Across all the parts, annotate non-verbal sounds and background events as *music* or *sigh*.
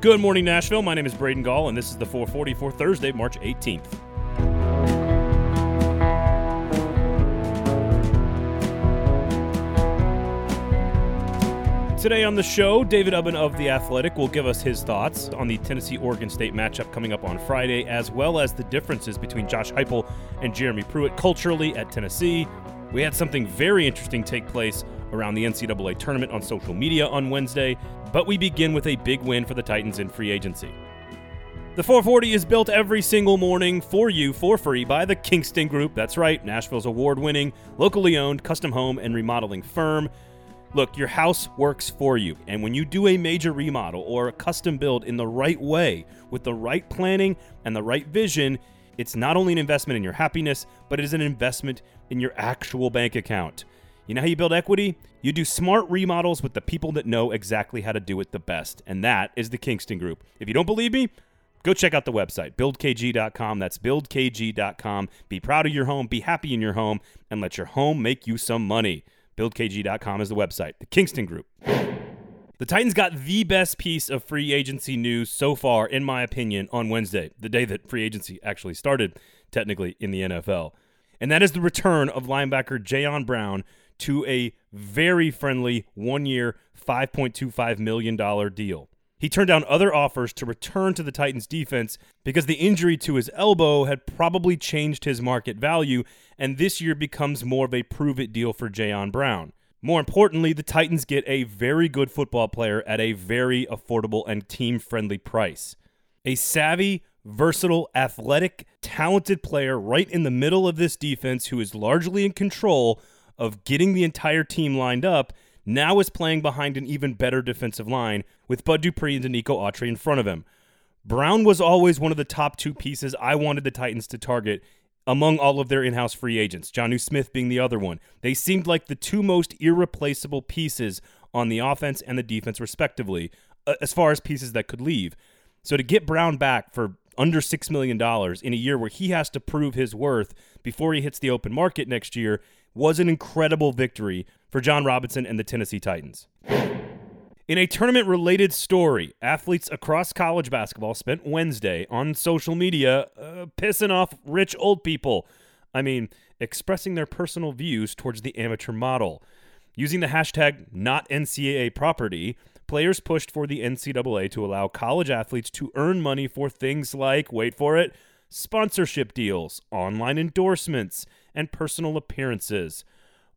Good morning, Nashville. My name is Braden Gall, and this is the 440 for Thursday, March 18th. Today on the show, David Ubben of The Athletic will give us his thoughts on the Tennessee Oregon State matchup coming up on Friday, as well as the differences between Josh Heupel and Jeremy Pruitt culturally at Tennessee. We had something very interesting take place around the NCAA tournament on social media on Wednesday, but we begin with a big win for the Titans in free agency. The 440 is built every single morning for you for free by the Kingston Group. That's right, Nashville's award winning, locally owned custom home and remodeling firm. Look, your house works for you, and when you do a major remodel or a custom build in the right way, with the right planning and the right vision, it's not only an investment in your happiness, but it is an investment in your actual bank account. You know how you build equity? You do smart remodels with the people that know exactly how to do it the best, and that is the Kingston Group. If you don't believe me, go check out the website, buildkg.com. That's buildkg.com. Be proud of your home, be happy in your home, and let your home make you some money. BuildKG.com is the website. The Kingston Group. The Titans got the best piece of free agency news so far, in my opinion, on Wednesday, the day that free agency actually started, technically, in the NFL. And that is the return of linebacker Jayon Brown to a very friendly one year, $5.25 million deal. He turned down other offers to return to the Titans defense because the injury to his elbow had probably changed his market value, and this year becomes more of a prove it deal for Jayon Brown. More importantly, the Titans get a very good football player at a very affordable and team friendly price. A savvy, versatile, athletic, talented player right in the middle of this defense who is largely in control of getting the entire team lined up now is playing behind an even better defensive line with Bud Dupree and Denico Autry in front of him. Brown was always one of the top two pieces I wanted the Titans to target among all of their in house free agents, Jonnu Smith being the other one. They seemed like the two most irreplaceable pieces on the offense and the defense, respectively, uh, as far as pieces that could leave. So to get Brown back for under $6 million in a year where he has to prove his worth before he hits the open market next year was an incredible victory for Jon Robinson and the Tennessee Titans. In a tournament related story, athletes across college basketball spent Wednesday on social media uh, pissing off rich old people. I mean, expressing their personal views towards the amateur model. Using the hashtag not NCAA property, players pushed for the NCAA to allow college athletes to earn money for things like, wait for it, sponsorship deals, online endorsements, and personal appearances,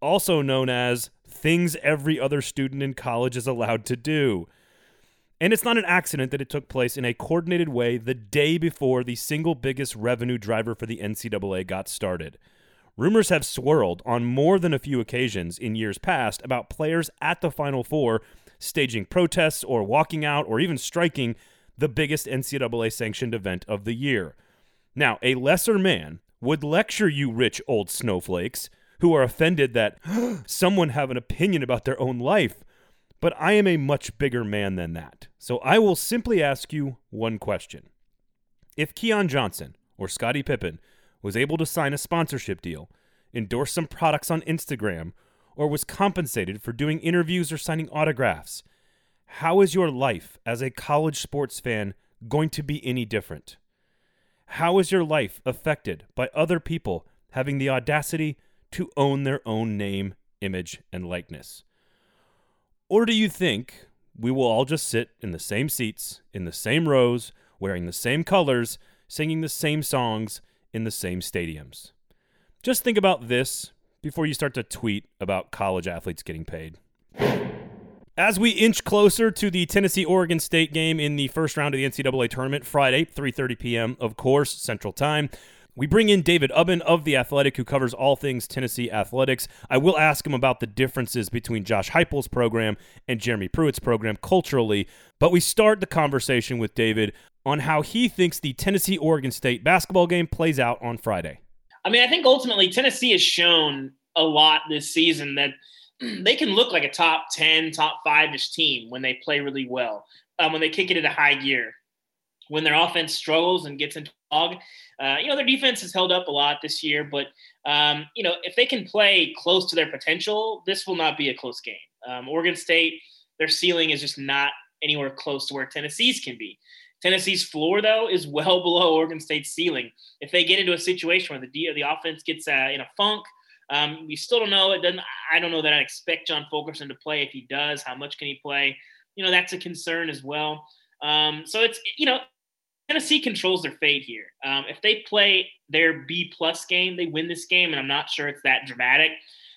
also known as things every other student in college is allowed to do. And it's not an accident that it took place in a coordinated way the day before the single biggest revenue driver for the NCAA got started. Rumors have swirled on more than a few occasions in years past about players at the Final Four staging protests or walking out or even striking the biggest NCAA sanctioned event of the year. Now, a lesser man would lecture you rich old snowflakes who are offended that *gasps* someone have an opinion about their own life. But I am a much bigger man than that. So I will simply ask you one question. If Keon Johnson or Scottie Pippen was able to sign a sponsorship deal, endorse some products on Instagram, or was compensated for doing interviews or signing autographs, how is your life as a college sports fan going to be any different? How is your life affected by other people having the audacity to own their own name, image, and likeness? Or do you think we will all just sit in the same seats, in the same rows, wearing the same colors, singing the same songs in the same stadiums? Just think about this before you start to tweet about college athletes getting paid. As we inch closer to the Tennessee Oregon State game in the first round of the NCAA tournament, Friday, 3:30 p.m. of course, Central Time. We bring in David Ubben of The Athletic, who covers all things Tennessee athletics. I will ask him about the differences between Josh Heupel's program and Jeremy Pruitt's program culturally, but we start the conversation with David on how he thinks the Tennessee Oregon State basketball game plays out on Friday. I mean, I think ultimately Tennessee has shown a lot this season that – they can look like a top 10, top five ish team when they play really well, um, when they kick it into high gear. When their offense struggles and gets into fog, uh, you know, their defense has held up a lot this year, but, um, you know, if they can play close to their potential, this will not be a close game. Um, Oregon State, their ceiling is just not anywhere close to where Tennessee's can be. Tennessee's floor, though, is well *laughs* below Oregon State's ceiling. If they get into a situation where the the offense gets uh, in a funk, um, we still don't know. It doesn't. I don't know that I expect John Fulkerson to play. If he does, how much can he play? You know, that's a concern as well. Um, so it's you know, Tennessee controls their fate here. Um, if they play their B plus game, they win this game, and I'm not sure it's that dramatic.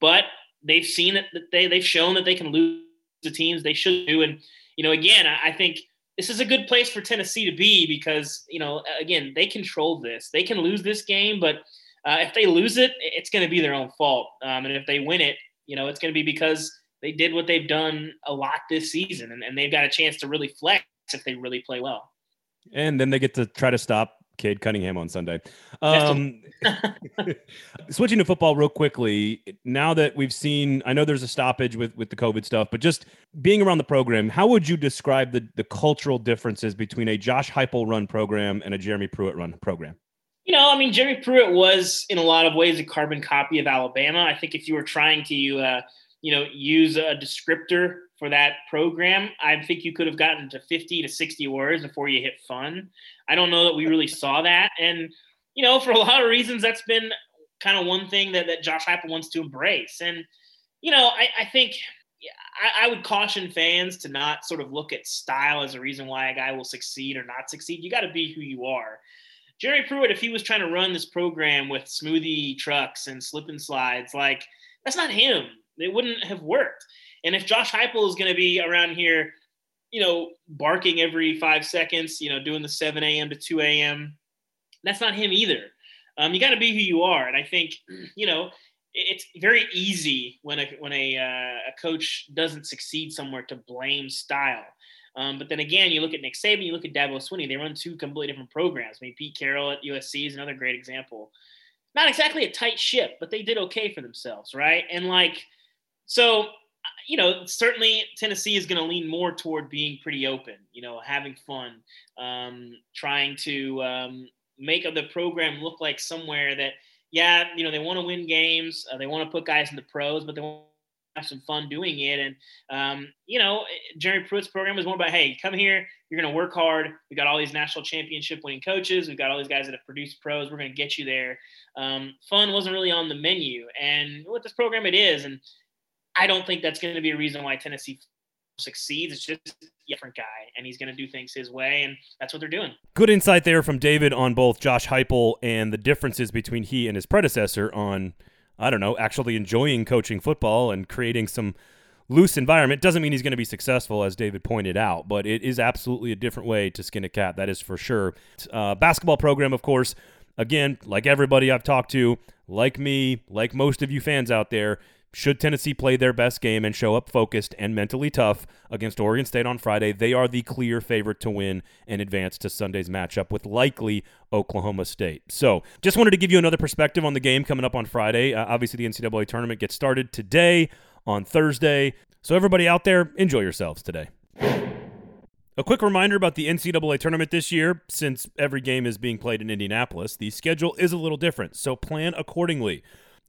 But they've seen it that they they've shown that they can lose the teams they should do. And you know, again, I, I think this is a good place for Tennessee to be because you know, again, they control this. They can lose this game, but uh, if they lose it, it's going to be their own fault. Um, and if they win it, you know, it's going to be because they did what they've done a lot this season, and, and they've got a chance to really flex if they really play well. And then they get to try to stop Cade Cunningham on Sunday. Um, *laughs* *laughs* switching to football real quickly. Now that we've seen, I know there's a stoppage with with the COVID stuff, but just being around the program, how would you describe the the cultural differences between a Josh Heupel run program and a Jeremy Pruitt run program? You know, I mean, Jeremy Pruitt was in a lot of ways a carbon copy of Alabama. I think if you were trying to, uh, you know, use a descriptor for that program, I think you could have gotten to 50 to 60 words before you hit fun. I don't know that we really saw that. And, you know, for a lot of reasons, that's been kind of one thing that, that Josh Heupel wants to embrace. And, you know, I, I think I, I, would caution fans to not sort of look at style as a reason why a guy will succeed or not succeed. You got to be who you are. Jerry Pruitt, if he was trying to run this program with smoothie trucks and slip and slides, like that's not him. It wouldn't have worked. And if Josh Heupel is going to be around here, you know, barking every five seconds, you know, doing the 7 a.m. to 2 a.m., that's not him either. Um, you got to be who you are. And I think, *clears throat* you know, it's very easy when a when a, uh, a coach doesn't succeed somewhere to blame style. Um, but then again, you look at Nick Saban, you look at Dabo Swinney. They run two completely different programs. I mean, Pete Carroll at USC is another great example. Not exactly a tight ship, but they did okay for themselves, right? And like, so you know, certainly Tennessee is going to lean more toward being pretty open, you know, having fun, um, trying to um, make the program look like somewhere that, yeah, you know, they want to win games, uh, they want to put guys in the pros, but they want have some fun doing it. And, um, you know, Jerry Pruitt's program was more about, hey, come here, you're going to work hard. We got all these national championship winning coaches. We've got all these guys that have produced pros. We're going to get you there. Um, fun wasn't really on the menu. And with this program, it is. And, I don't think that's going to be a reason why Tennessee succeeds. It's just a different guy, and he's going to do things his way, and that's what they're doing. Good insight there from David on both Josh Heupel and the differences between he and his predecessor on, I don't know, actually enjoying coaching football and creating some loose environment. Doesn't mean he's going to be successful, as David pointed out, but it is absolutely a different way to skin a cat. That is for sure. Uh, basketball program, of course. Again, like everybody I've talked to, like me, like most of you fans out there, should Tennessee play their best game and show up focused and mentally tough against Oregon State on Friday, they are the clear favorite to win and advance to Sunday's matchup with likely Oklahoma State. So, just wanted to give you another perspective on the game coming up on Friday. Uh, obviously, the NCAA tournament gets started today on Thursday. So, everybody out there, enjoy yourselves today. A quick reminder about the NCAA tournament this year since every game is being played in Indianapolis, the schedule is a little different, so plan accordingly.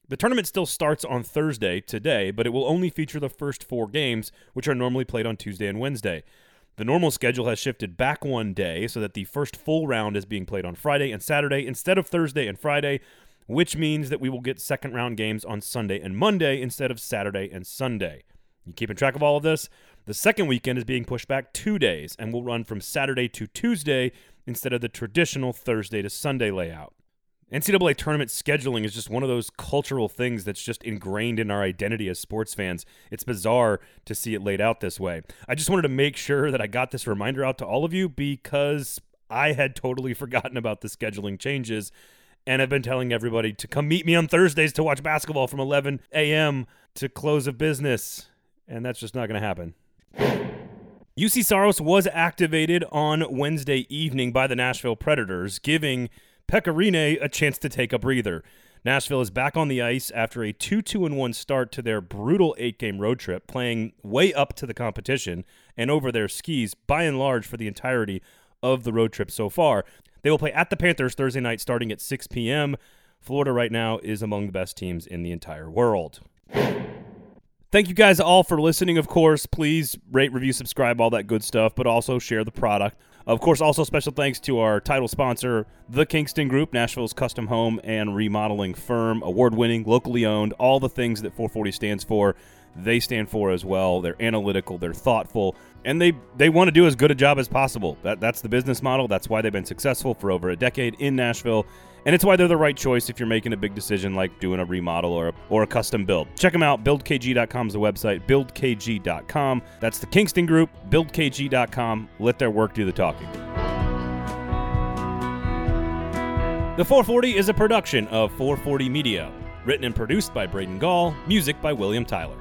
The tournament still starts on Thursday, today, but it will only feature the first four games, which are normally played on Tuesday and Wednesday. The normal schedule has shifted back one day so that the first full round is being played on Friday and Saturday instead of Thursday and Friday, which means that we will get second round games on Sunday and Monday instead of Saturday and Sunday. You keeping track of all of this? The second weekend is being pushed back two days and will run from Saturday to Tuesday instead of the traditional Thursday to Sunday layout. NCAA tournament scheduling is just one of those cultural things that's just ingrained in our identity as sports fans. It's bizarre to see it laid out this way. I just wanted to make sure that I got this reminder out to all of you because I had totally *laughs* forgotten about the scheduling changes and I've been telling everybody to come meet me on Thursdays to watch basketball from 11 a.m. to close of business. And that's just not going to happen. Juuse Saros was activated on Wednesday evening by the Nashville Predators, giving Pekka Rinne a chance to take a breather. Nashville is back on the ice after a 2 2 1 start to their brutal eight game road trip, playing way up to the competition and over their skis by and large for the entirety of the road trip so far. They will play at the Panthers Thursday night starting at 6 p.m. Florida right now is among the best teams in the entire world. Thank you guys all for listening, of course. Please rate, review, subscribe, all that good stuff, but also share the product. Of course, also special thanks to our title sponsor, The Kingston Group, Nashville's custom home and remodeling firm, award winning, locally owned, all the things that 440 stands for. They stand for as well. They're analytical, they're thoughtful, and they, they want to do as good a job as possible. That, that's the business model. That's why they've been successful for over a decade in Nashville. And it's why they're the right choice if you're making a big decision like doing a remodel or a, or a custom build. Check them out. BuildKG.com is the website. BuildKG.com. That's the Kingston Group. BuildKG.com. Let their work do the talking. The 440 is a production of 440 Media. Written and produced by Braden Gall. Music by William Tyler.